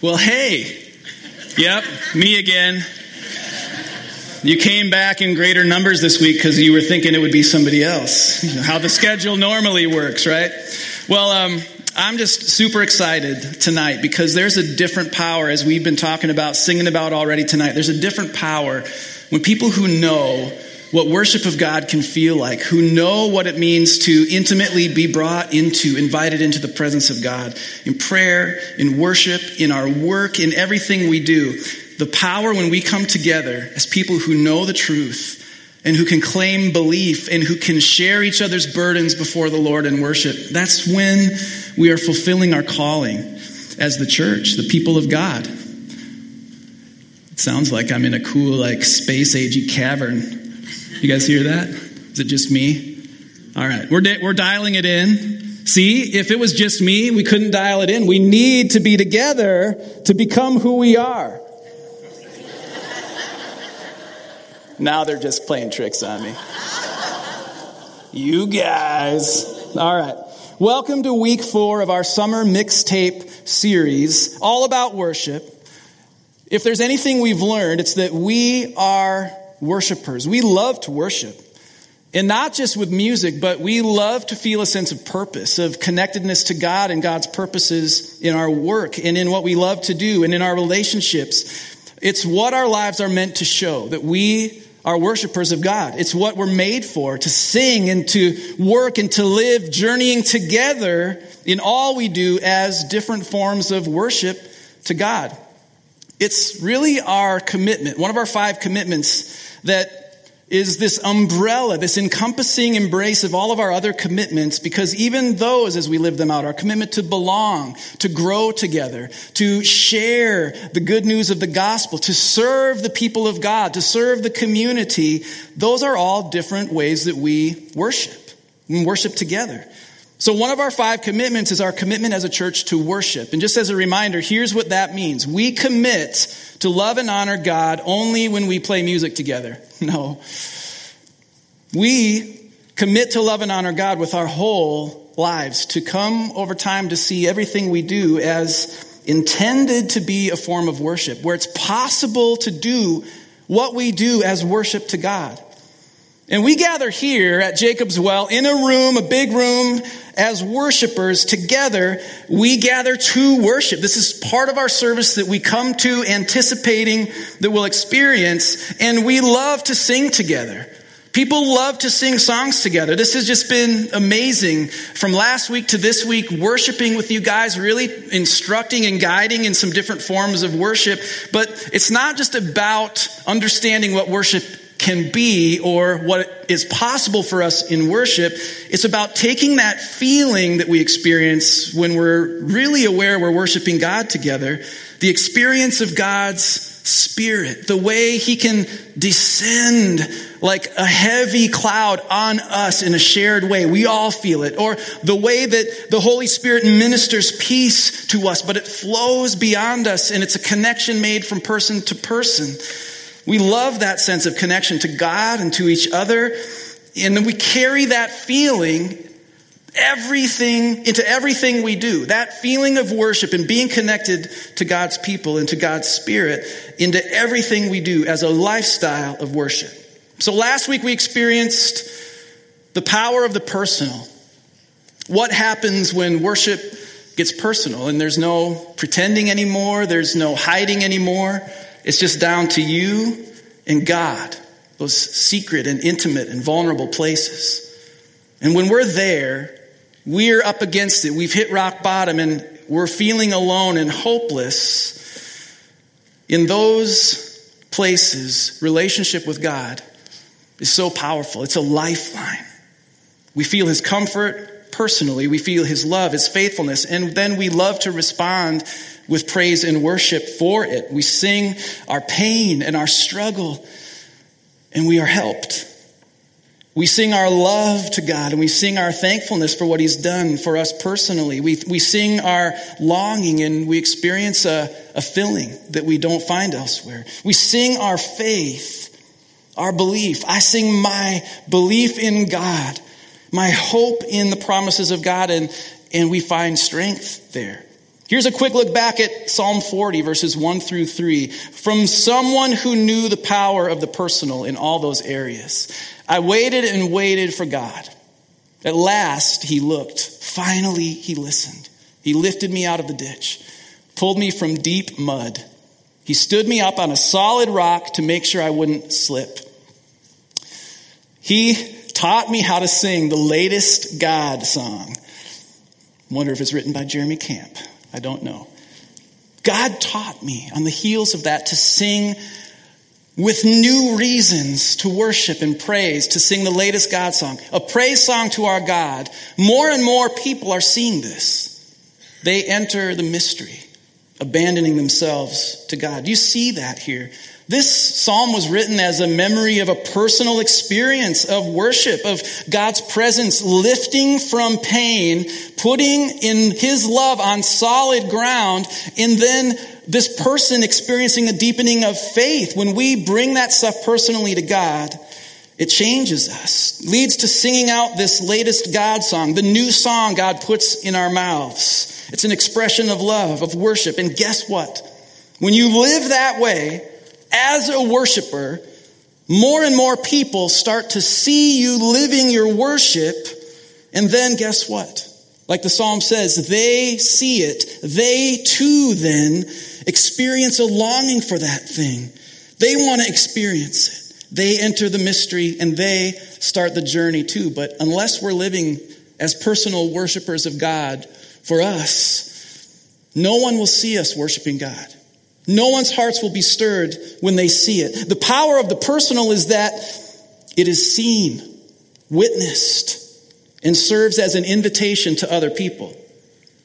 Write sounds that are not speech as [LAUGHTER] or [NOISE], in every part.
Well, hey. Yep, me again. You came back in greater numbers this week because you were thinking it would be somebody else. How the schedule normally works, right? Well, um, I'm just super excited tonight because there's a different power, as we've been talking about, singing about already tonight. There's a different power when people who know what worship of God can feel like, who know what it means to intimately be brought into, invited into the presence of God in prayer, in worship, in our work, in everything we do. The power when we come together as people who know the truth and who can claim belief and who can share each other's burdens before the Lord in worship. That's when we are fulfilling our calling as the church, the people of God. It sounds like I'm in a cool, like space agey cavern you guys hear that? Is it just me? All right, we're, di- we're dialing it in. See, if it was just me, we couldn't dial it in. We need to be together to become who we are. now they're just playing tricks on me. You guys. All right. Welcome to week four of our summer mixtape series, all about worship. If there's anything we've learned, it's that we are worshipers. We love to worship. And not just with music, but we love to feel a sense of purpose, of connectedness to God and God's purposes in our work and in what we love to do and in our relationships. It's what our lives are meant to show that we are worshipers of God. It's what we're made for to sing and to work and to live, journeying together in all we do as different forms of worship to God. It's really our commitment, one of our five commitments that is this umbrella, this encompassing embrace of all of our other commitments, because even those, as we live them out, our commitment to belong, to grow together, to share the good news of the gospel, to serve the people of God, to serve the community, those are all different ways that we worship. We worship together. So one of our five commitments is our commitment as a church to worship. And just as a reminder, here's what that means. We commit to love and honor God only when we play music together. [LAUGHS] No. We commit to love and honor God with our whole lives, to come over time to see everything we do as intended to be a form of worship, where it's possible to do what we do as worship to God. And we gather here at Jacob's Well in a room, a big room, as worshipers together. We gather to worship. This is part of our service that we come to anticipating that we'll experience. And we love to sing together. People love to sing songs together. This has just been amazing from last week to this week, worshiping with you guys, really instructing and guiding in some different forms of worship. But it's not just about understanding what worship can be or what is possible for us in worship. It's about taking that feeling that we experience when we're really aware we're worshiping God together, the experience of God's Spirit, the way He can descend like a heavy cloud on us in a shared way. We all feel it. Or the way that the Holy Spirit ministers peace to us, but it flows beyond us and it's a connection made from person to person. We love that sense of connection to God and to each other. And then we carry that feeling everything into everything we do. That feeling of worship and being connected to God's people and to God's spirit into everything we do as a lifestyle of worship. So last week we experienced the power of the personal. What happens when worship gets personal and there's no pretending anymore, there's no hiding anymore. It's just down to you and God, those secret and intimate and vulnerable places. And when we're there, we're up against it. We've hit rock bottom and we're feeling alone and hopeless. In those places, relationship with God is so powerful. It's a lifeline. We feel His comfort personally. We feel His love, His faithfulness, and then we love to respond with praise and worship for it. We sing our pain and our struggle, and we are helped. We sing our love to God and we sing our thankfulness for what He's done for us personally. We, we sing our longing and we experience a, a filling that we don't find elsewhere. We sing our faith, our belief. I sing my belief in God, my hope in the promises of God, and, and we find strength there. Here's a quick look back at Psalm 40, verses 1 through 3, from someone who knew the power of the personal in all those areas. I waited and waited for God. At last, he looked. Finally, he listened. He lifted me out of the ditch, pulled me from deep mud. He stood me up on a solid rock to make sure I wouldn't slip. He taught me how to sing the latest God song. Wonder if it's written by Jeremy Camp. I don't know. God taught me on the heels of that to sing with new reasons to worship and praise, to sing the latest God song, a praise song to our God. More and more people are seeing this. They enter the mystery, abandoning themselves to God. Do you see that here? This psalm was written as a memory of a personal experience of worship, of God's presence lifting from pain, putting in his love on solid ground, and then this person experiencing a deepening of faith. When we bring that stuff personally to God, it changes us, leads to singing out this latest God song, the new song God puts in our mouths. It's an expression of love, of worship. And guess what? When you live that way, as a worshiper, more and more people start to see you living your worship. And then guess what? Like the psalm says, they see it. They too then experience a longing for that thing. They want to experience it. They enter the mystery and they start the journey too. But unless we're living as personal worshipers of God for us, no one will see us worshiping God. No one's hearts will be stirred when they see it. The power of the personal is that it is seen, witnessed, and serves as an invitation to other people.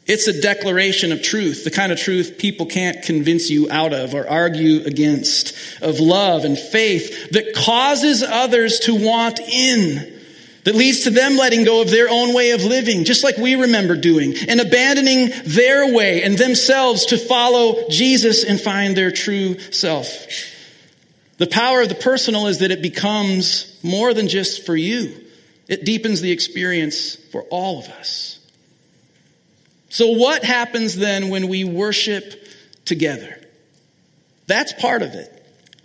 It's a declaration of truth, the kind of truth people can't convince you out of or argue against, of love and faith that causes others to want in that leads to them letting go of their own way of living, just like we remember doing, and abandoning their way and themselves to follow Jesus and find their true self. The power of the personal is that it becomes more than just for you. It deepens the experience for all of us. So what happens then when we worship together? That's part of it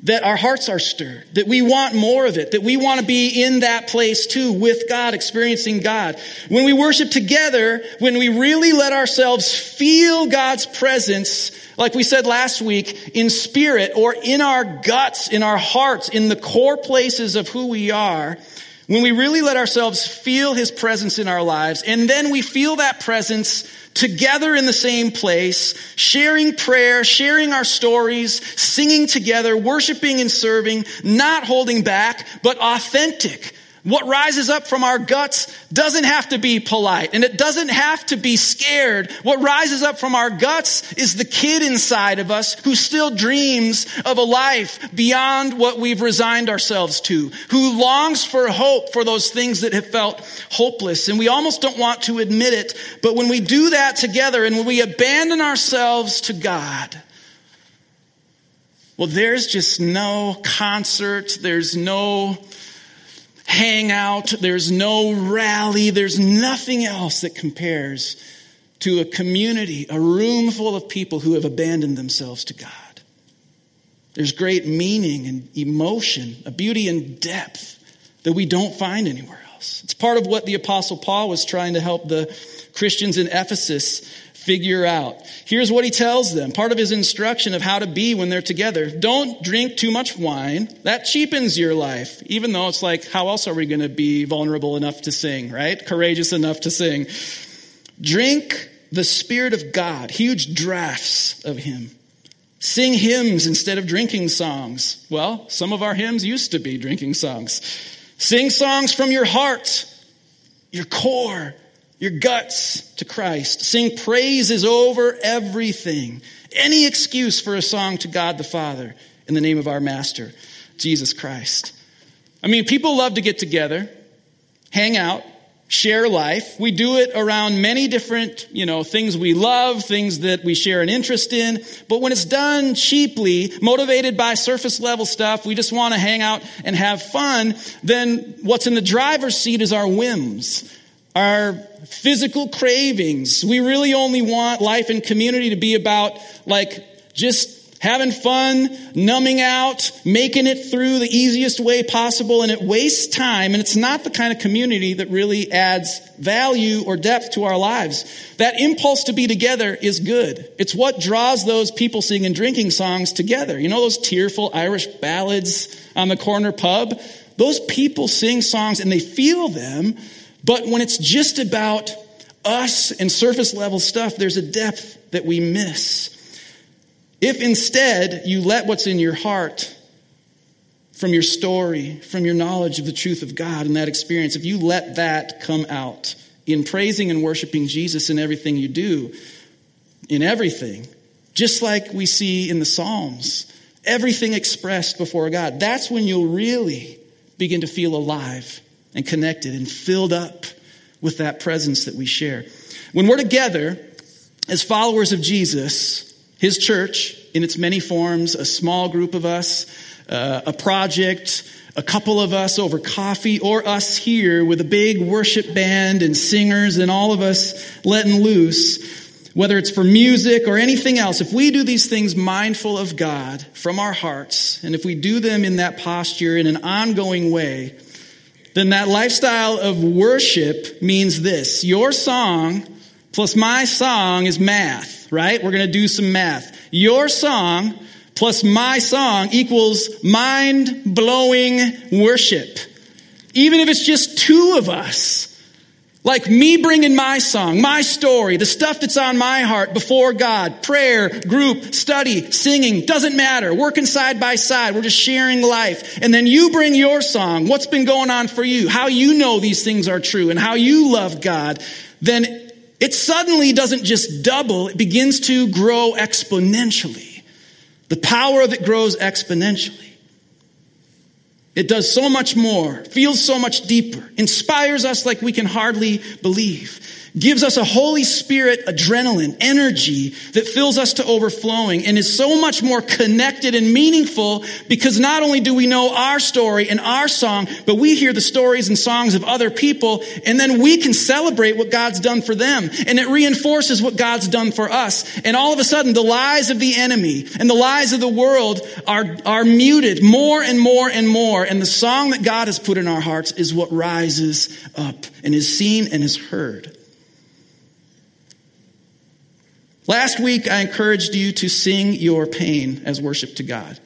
that our hearts are stirred, that we want more of it, that we want to be in that place too with God, experiencing God. When we worship together, when we really let ourselves feel God's presence, like we said last week, in spirit or in our guts, in our hearts, in the core places of who we are, when we really let ourselves feel His presence in our lives, and then we feel that presence together in the same place, sharing prayer, sharing our stories, singing together, worshiping and serving, not holding back, but authentic, what rises up from our guts doesn't have to be polite and it doesn't have to be scared. What rises up from our guts is the kid inside of us who still dreams of a life beyond what we've resigned ourselves to, who longs for hope for those things that have felt hopeless. And we almost don't want to admit it, but when we do that together and when we abandon ourselves to God, well, there's just no concert. There's no hangout, there's no rally, there's nothing else that compares to a community, a room full of people who have abandoned themselves to God. There's great meaning and emotion, a beauty and depth that we don't find anywhere else. It's part of what the Apostle Paul was trying to help the Christians in Ephesus figure out. Here's what he tells them. Part of his instruction of how to be when they're together. Don't drink too much wine. That cheapens your life. Even though it's like, how else are we going to be vulnerable enough to sing, right? Courageous enough to sing. Drink the Spirit of God, huge drafts of Him. Sing hymns instead of drinking songs. Well, some of our hymns used to be drinking songs. Sing songs from your heart, your core, your guts to Christ. Sing praises over everything. Any excuse for a song to God the Father in the name of our Master, Jesus Christ. I mean, people love to get together, hang out, share life. We do it around many different, you know, things we love, things that we share an interest in. But when it's done cheaply, motivated by surface level stuff, we just want to hang out and have fun, then what's in the driver's seat is our whims our physical cravings. We really only want life and community to be about like just having fun, numbing out, making it through the easiest way possible, and it wastes time, and it's not the kind of community that really adds value or depth to our lives. That impulse to be together is good. It's what draws those people singing drinking songs together. You know those tearful Irish ballads on the corner pub? Those people sing songs and they feel them, but when it's just about us and surface level stuff, there's a depth that we miss. If instead you let what's in your heart from your story, from your knowledge of the truth of God and that experience, if you let that come out in praising and worshiping Jesus in everything you do, in everything, just like we see in the Psalms, everything expressed before God, that's when you'll really begin to feel alive and connected and filled up with that presence that we share. When we're together as followers of Jesus, his church, in its many forms, a small group of us, uh, a project, a couple of us over coffee, or us here with a big worship band and singers and all of us letting loose, whether it's for music or anything else, if we do these things mindful of God from our hearts, and if we do them in that posture in an ongoing way, then that lifestyle of worship means this. Your song plus my song is math right? We're going to do some math. Your song plus my song equals mind blowing worship. Even if it's just two of us. Like me bringing my song, my story, the stuff that's on my heart before God, prayer, group, study, singing, doesn't matter. Working side by side. We're just sharing life. And then you bring your song, what's been going on for you, how you know these things are true and how you love God. Then it suddenly doesn't just double, it begins to grow exponentially. The power of it grows exponentially. It does so much more, feels so much deeper, inspires us like we can hardly believe gives us a Holy Spirit adrenaline, energy that fills us to overflowing and is so much more connected and meaningful because not only do we know our story and our song, but we hear the stories and songs of other people and then we can celebrate what God's done for them and it reinforces what God's done for us. And all of a sudden the lies of the enemy and the lies of the world are, are muted more and more and more. And the song that God has put in our hearts is what rises up and is seen and is heard. Last week, I encouraged you to sing your pain as worship to God.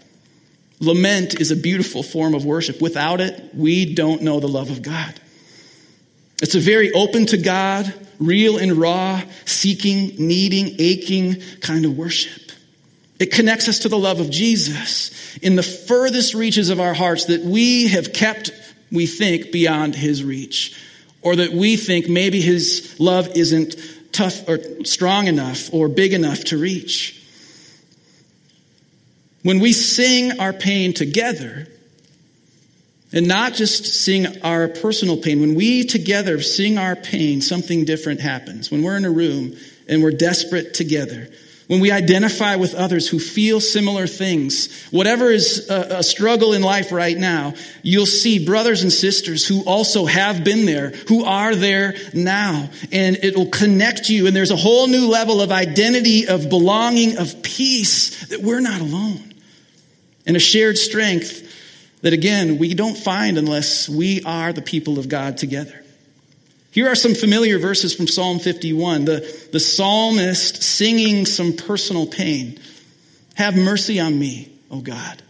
Lament is a beautiful form of worship. Without it, we don't know the love of God. It's a very open to God, real and raw, seeking, needing, aching kind of worship. It connects us to the love of Jesus in the furthest reaches of our hearts that we have kept, we think, beyond his reach. Or that we think maybe his love isn't tough or strong enough or big enough to reach. When we sing our pain together, and not just sing our personal pain, when we together sing our pain, something different happens. When we're in a room and we're desperate together, when we identify with others who feel similar things, whatever is a, a, struggle in life right now, you'll see brothers and sisters who also have been there, who are there now, and it will connect you. And there's a whole new level of identity, of belonging, of peace that we're not alone. And a shared strength that again, we don't find unless we are the people of God together. Here are some familiar verses from Psalm 51. The, the psalmist singing some personal pain. Have mercy on me, O God,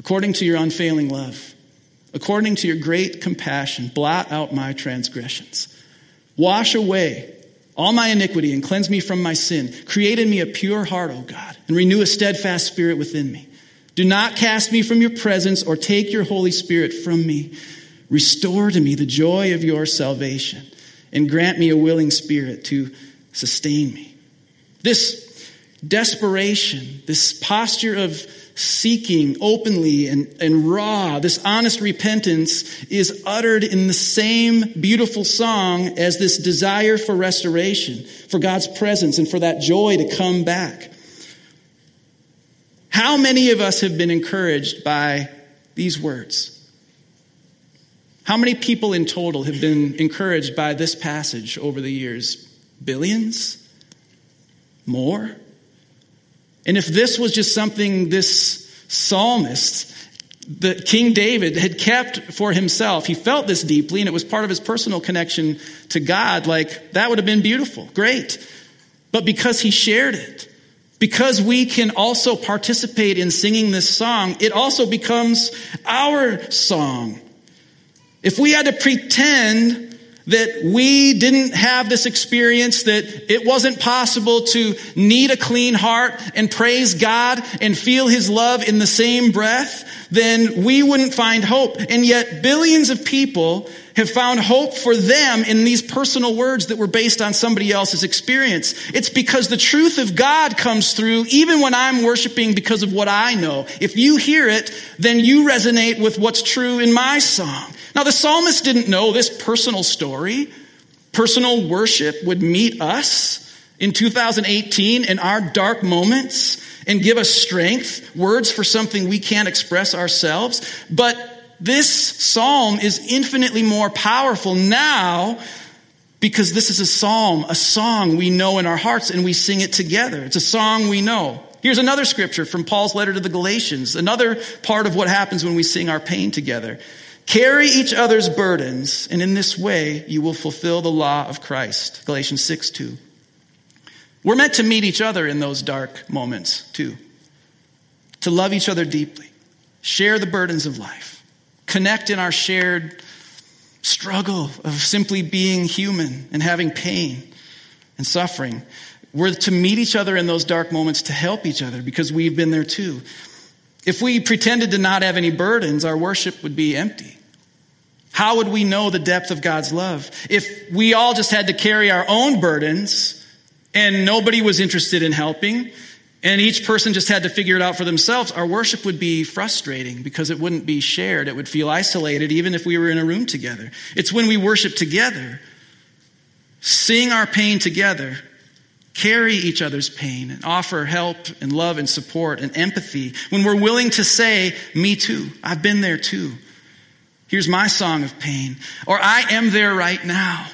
according to your unfailing love. According to your great compassion, blot out my transgressions. Wash away all my iniquity and cleanse me from my sin. Create in me a pure heart, O God, and renew a steadfast spirit within me. Do not cast me from your presence or take your Holy Spirit from me. Restore to me the joy of your salvation and grant me a willing spirit to sustain me. This desperation, this posture of seeking openly and, and raw, this honest repentance is uttered in the same beautiful song as this desire for restoration, for God's presence, and for that joy to come back. How many of us have been encouraged by these words? How many people in total have been encouraged by this passage over the years? Billions? More? And if this was just something this psalmist, that King David had kept for himself, he felt this deeply and it was part of his personal connection to God, like that would have been beautiful, great. But because he shared it, because we can also participate in singing this song, it also becomes our song. If we had to pretend that we didn't have this experience, that it wasn't possible to need a clean heart and praise God and feel His love in the same breath, then we wouldn't find hope. And yet billions of people have found hope for them in these personal words that were based on somebody else's experience. It's because the truth of God comes through even when I'm worshiping because of what I know. If you hear it, then you resonate with what's true in my song. Now, the psalmist didn't know this personal story. Personal worship would meet us in 2018 in our dark moments and give us strength, words for something we can't express ourselves. But this psalm is infinitely more powerful now because this is a psalm, a song we know in our hearts and we sing it together. It's a song we know. Here's another scripture from Paul's letter to the Galatians, another part of what happens when we sing our pain together. Carry each other's burdens, and in this way you will fulfill the law of Christ. Galatians 6 2. We're meant to meet each other in those dark moments, too. To love each other deeply, share the burdens of life, connect in our shared struggle of simply being human and having pain and suffering. We're to meet each other in those dark moments to help each other because we've been there too. If we pretended to not have any burdens, our worship would be empty. How would we know the depth of God's love? If we all just had to carry our own burdens and nobody was interested in helping, and each person just had to figure it out for themselves, our worship would be frustrating because it wouldn't be shared. It would feel isolated even if we were in a room together. It's when we worship together, sing our pain together, carry each other's pain, and offer help and love and support and empathy, when we're willing to say, Me too, I've been there too. Here's my song of pain. Or I am there right now.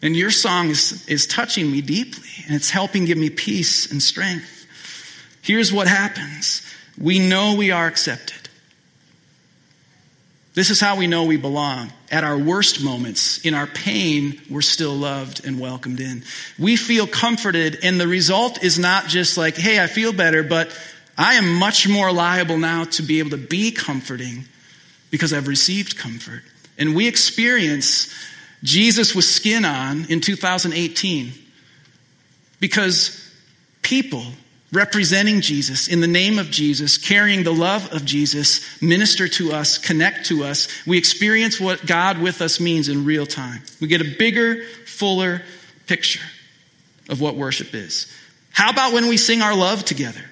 And your song is, is touching me deeply and it's helping give me peace and strength. Here's what happens. We know we are accepted. This is how we know we belong. At our worst moments, in our pain, we're still loved and welcomed in. We feel comforted, and the result is not just like, hey, I feel better, but I am much more liable now to be able to be comforting because I've received comfort. And we experience Jesus with skin on in 2018 because people representing Jesus in the name of Jesus, carrying the love of Jesus, minister to us, connect to us. We experience what God with us means in real time. We get a bigger, fuller picture of what worship is. How about when we sing our love together?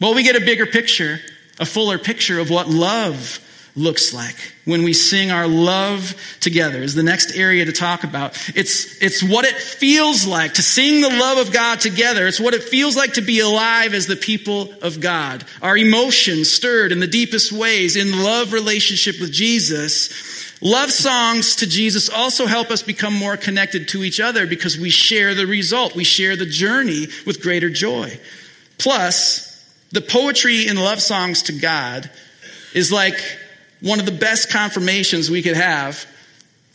Well, we get a bigger picture, a fuller picture of what love looks like when we sing our love together is the next area to talk about. It's, it's what it feels like to sing the love of God together. It's what it feels like to be alive as the people of God. Our emotions stirred in the deepest ways in love relationship with Jesus. Love songs to Jesus also help us become more connected to each other because we share the result. We share the journey with greater joy. Plus, the poetry in love songs to God is like one of the best confirmations we could have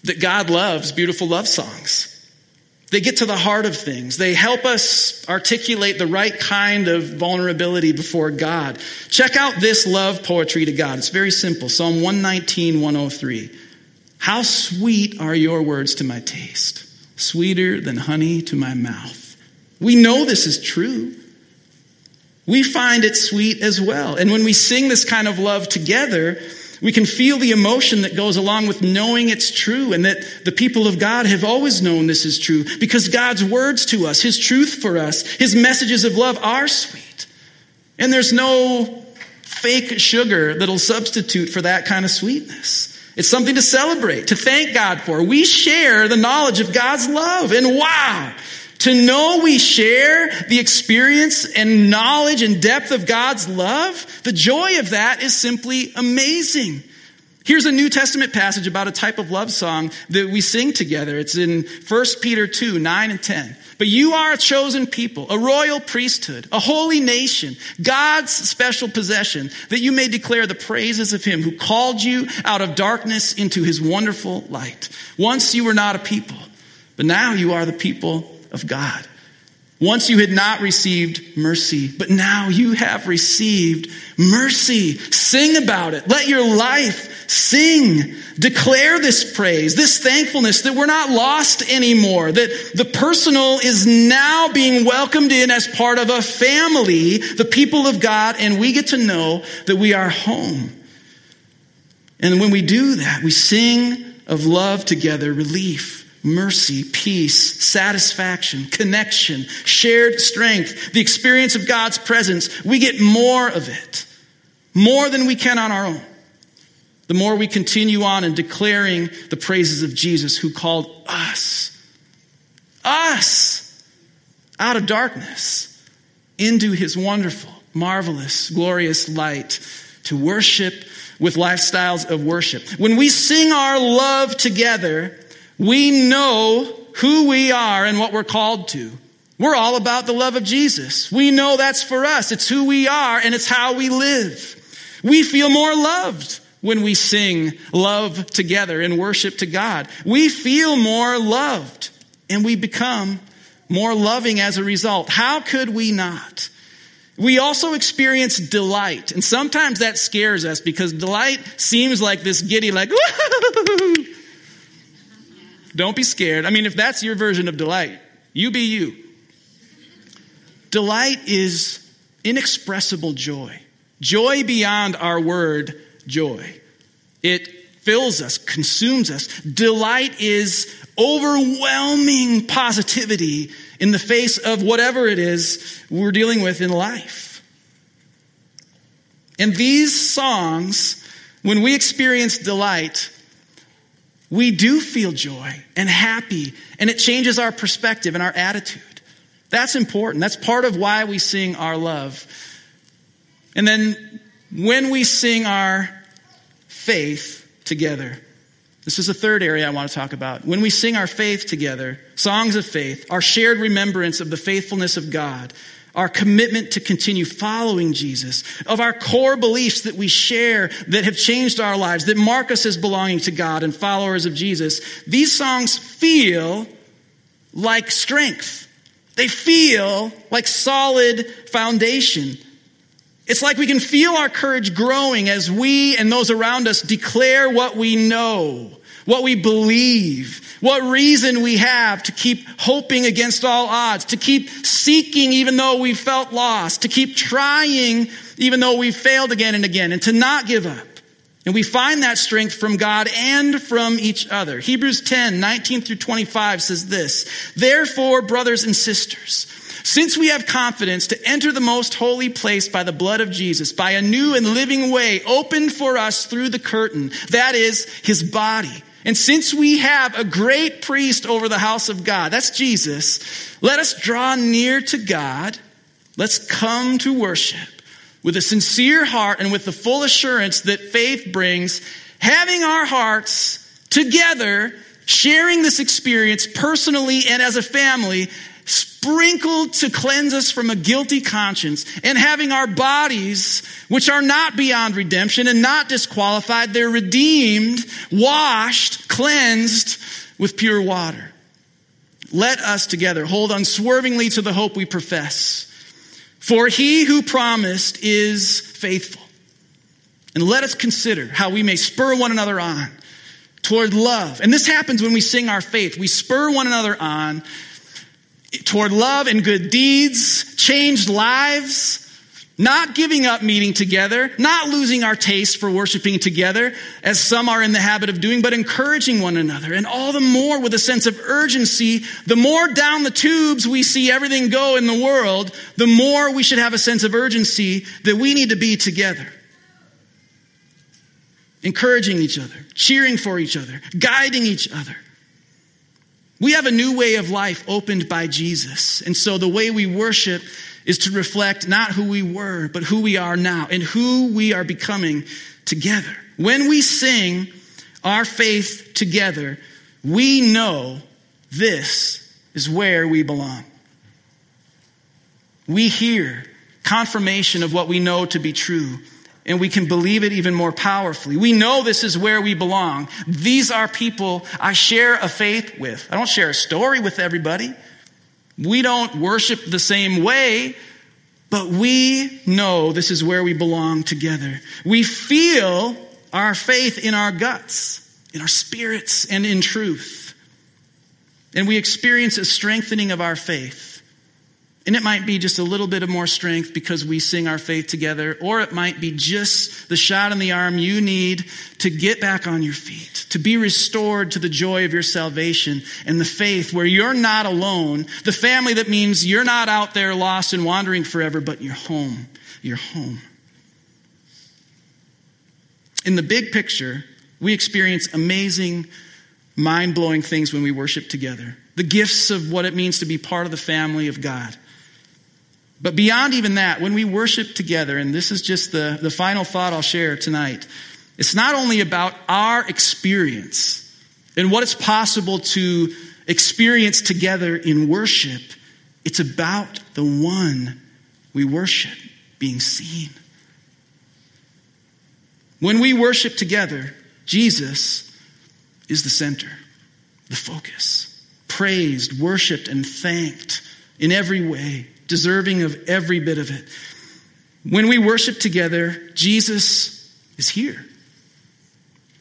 that God loves beautiful love songs. They get to the heart of things. They help us articulate the right kind of vulnerability before God. Check out this love poetry to God. It's very simple. Psalm 119, 103. How sweet are your words to my taste, sweeter than honey to my mouth. We know this is true. We find it sweet as well. And when we sing this kind of love together, we can feel the emotion that goes along with knowing it's true and that the people of God have always known this is true because God's words to us, His truth for us, His messages of love are sweet. And there's no fake sugar that'll substitute for that kind of sweetness. It's something to celebrate, to thank God for. We share the knowledge of God's love and wow, to know we share the experience and knowledge and depth of God's love, the joy of that is simply amazing. Here's a New Testament passage about a type of love song that we sing together. It's in 1 Peter 2, 9 and 10. But you are a chosen people, a royal priesthood, a holy nation, God's special possession, that you may declare the praises of him who called you out of darkness into his wonderful light. Once you were not a people, but now you are the people of God. Once you had not received mercy, but now you have received mercy. Sing about it. Let your life sing. Declare this praise, this thankfulness that we're not lost anymore, that the personal is now being welcomed in as part of a family, the people of God, and we get to know that we are home. And when we do that, we sing of love together, relief mercy, peace, satisfaction, connection, shared strength, the experience of God's presence, we get more of it. More than we can on our own. The more we continue on in declaring the praises of Jesus who called us, us, out of darkness into his wonderful, marvelous, glorious light to worship with lifestyles of worship. When we sing our love together, we know who we are and what we're called to. We're all about the love of Jesus. We know that's for us. It's who we are and it's how we live. We feel more loved when we sing love together and worship to God. We feel more loved and we become more loving as a result. How could we not? We also experience delight. And sometimes that scares us because delight seems like this giddy, like, [LAUGHS] Don't be scared. I mean, if that's your version of delight, you be you. Delight is inexpressible joy. Joy beyond our word joy. It fills us, consumes us. Delight is overwhelming positivity in the face of whatever it is we're dealing with in life. And these songs, when we experience delight, we do feel joy and happy, and it changes our perspective and our attitude. That's important. That's part of why we sing our love. And then when we sing our faith together, this is the third area I want to talk about. When we sing our faith together, songs of faith, our shared remembrance of the faithfulness of God, our commitment to continue following Jesus, of our core beliefs that we share that have changed our lives, that mark us as belonging to God and followers of Jesus, these songs feel like strength. They feel like solid foundation. It's like we can feel our courage growing as we and those around us declare what we know, what we believe, what reason we have to keep hoping against all odds, to keep seeking even though we felt lost, to keep trying even though we failed again and again, and to not give up. And we find that strength from God and from each other. Hebrews 10, 19 through 25 says this, Therefore, brothers and sisters, since we have confidence to enter the most holy place by the blood of Jesus, by a new and living way opened for us through the curtain, that is, his body, and since we have a great priest over the house of God, that's Jesus, let us draw near to God. Let's come to worship with a sincere heart and with the full assurance that faith brings, having our hearts together, sharing this experience personally and as a family, sprinkled to cleanse us from a guilty conscience, and having our bodies, which are not beyond redemption and not disqualified, they're redeemed, washed, cleansed with pure water. Let us together hold unswervingly to the hope we profess. For he who promised is faithful. And let us consider how we may spur one another on toward love. And this happens when we sing our faith. We spur one another on toward love and good deeds, changed lives, not giving up meeting together, not losing our taste for worshiping together, as some are in the habit of doing, but encouraging one another. And all the more with a sense of urgency, the more down the tubes we see everything go in the world, the more we should have a sense of urgency that we need to be together. Encouraging each other, cheering for each other, guiding each other. We have a new way of life opened by Jesus. And so the way we worship is to reflect not who we were, but who we are now and who we are becoming together. When we sing our faith together, we know this is where we belong. We hear confirmation of what we know to be true, and we can believe it even more powerfully. We know this is where we belong. These are people I share a faith with. I don't share a story with everybody. We don't worship the same way, but we know this is where we belong together. We feel our faith in our guts, in our spirits, and in truth. And we experience a strengthening of our faith. And it might be just a little bit of more strength because we sing our faith together, or it might be just the shot in the arm you need to get back on your feet, to be restored to the joy of your salvation and the faith where you're not alone, the family that means you're not out there lost and wandering forever, but you're home. You're home. In the big picture, we experience amazing, mind blowing things when we worship together. The gifts of what it means to be part of the family of God. But beyond even that, when we worship together, and this is just the, the final thought I'll share tonight, it's not only about our experience and what it's possible to experience together in worship, it's about the one we worship being seen. When we worship together, Jesus is the center, the focus, praised, worshiped, and thanked in every way, deserving of every bit of it. When we worship together, Jesus is here.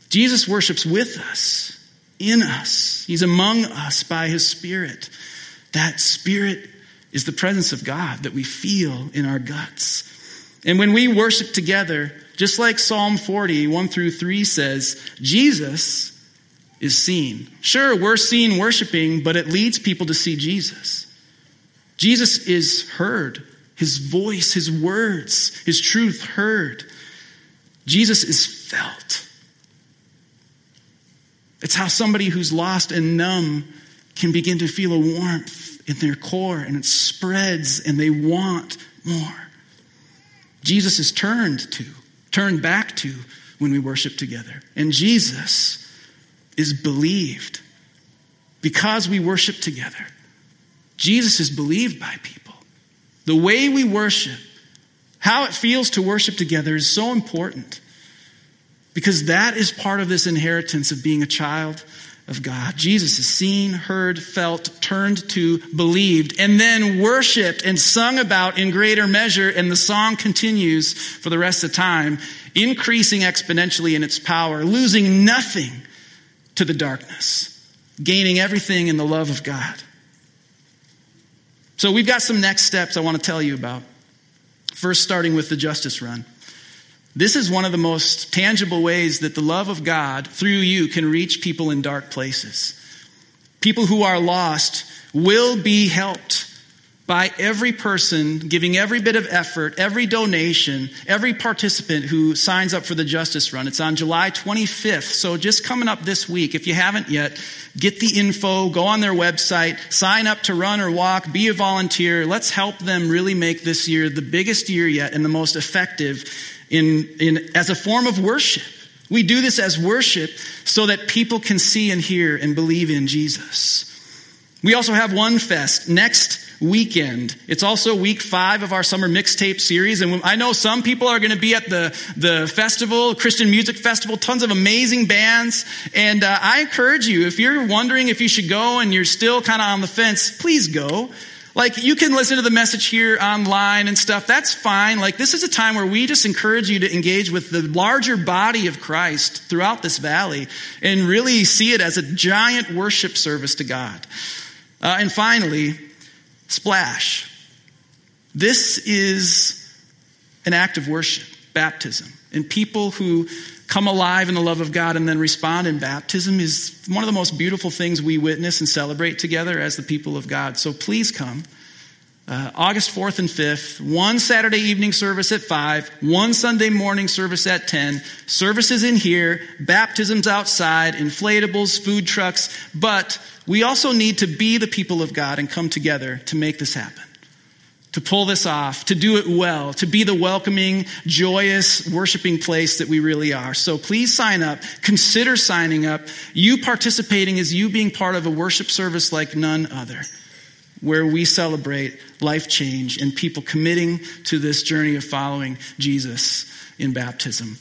Jesus worships with us, in us. He's among us by his Spirit. That Spirit is the presence of God that we feel in our guts. And when we worship together, just like Psalm 40, 1 through 3 says, Jesus is seen. Sure, we're seen worshiping, but it leads people to see Jesus. Jesus is heard, his voice, his words, his truth heard. Jesus is felt. It's how somebody who's lost and numb can begin to feel a warmth in their core and it spreads and they want more. Jesus is turned to turned back to when we worship together. And Jesus is believed because we worship together. Jesus is believed by people. The way we worship, how it feels to worship together is so important because that is part of this inheritance of being a child of God. Jesus is seen, heard, felt, turned to, believed, and then worshiped and sung about in greater measure. And the song continues for the rest of time, increasing exponentially in its power, losing nothing to the darkness, gaining everything in the love of God. So we've got some next steps I want to tell you about. First, starting with the justice run. This is one of the most tangible ways that the love of God through you can reach people in dark places. People who are lost will be helped by every person giving every bit of effort, every donation, every participant who signs up for the Justice Run. It's on July 25th, so just coming up this week. If you haven't yet, get the info, go on their website, sign up to run or walk, be a volunteer. Let's help them really make this year the biggest year yet and the most effective in, in, as a form of worship. We do this as worship so that people can see and hear and believe in Jesus. We also have One Fest next weekend. It's also week five of our summer mixtape series. And I know some people are going to be at the, the festival, Christian Music Festival, tons of amazing bands. And uh, I encourage you, if you're wondering if you should go and you're still kind of on the fence, please go. Like, you can listen to the message here online and stuff. That's fine. Like, this is a time where we just encourage you to engage with the larger body of Christ throughout this valley and really see it as a giant worship service to God. Uh, and finally, splash. This is an act of worship, baptism. And people who come alive in the love of God and then respond in baptism is one of the most beautiful things we witness and celebrate together as the people of God. So please come. Uh, August 4th and 5th, one Saturday evening service at 5, one Sunday morning service at 10, services in here, baptisms outside, inflatables, food trucks, but we also need to be the people of God and come together to make this happen. to pull this off, to do it well, to be the welcoming, joyous, worshiping place that we really are. So please sign up. Consider signing up. You participating is you being part of a worship service like none other, where we celebrate life change and people committing to this journey of following Jesus in baptism.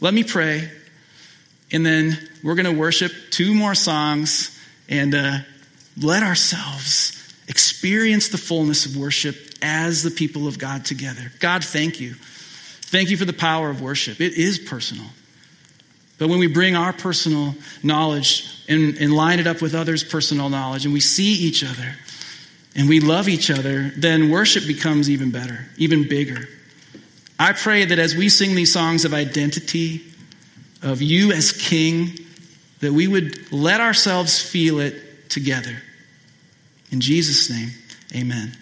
Let me pray, and then we're going to worship two more songs and uh, let ourselves experience the fullness of worship as the people of God together. God, thank you. Thank you for the power of worship. It is personal. But when we bring our personal knowledge and, and line it up with others' personal knowledge, and we see each other and we love each other, then worship becomes even better, even bigger. I pray that as we sing these songs of identity, of you as King, that we would let ourselves feel it together. In Jesus' name, amen.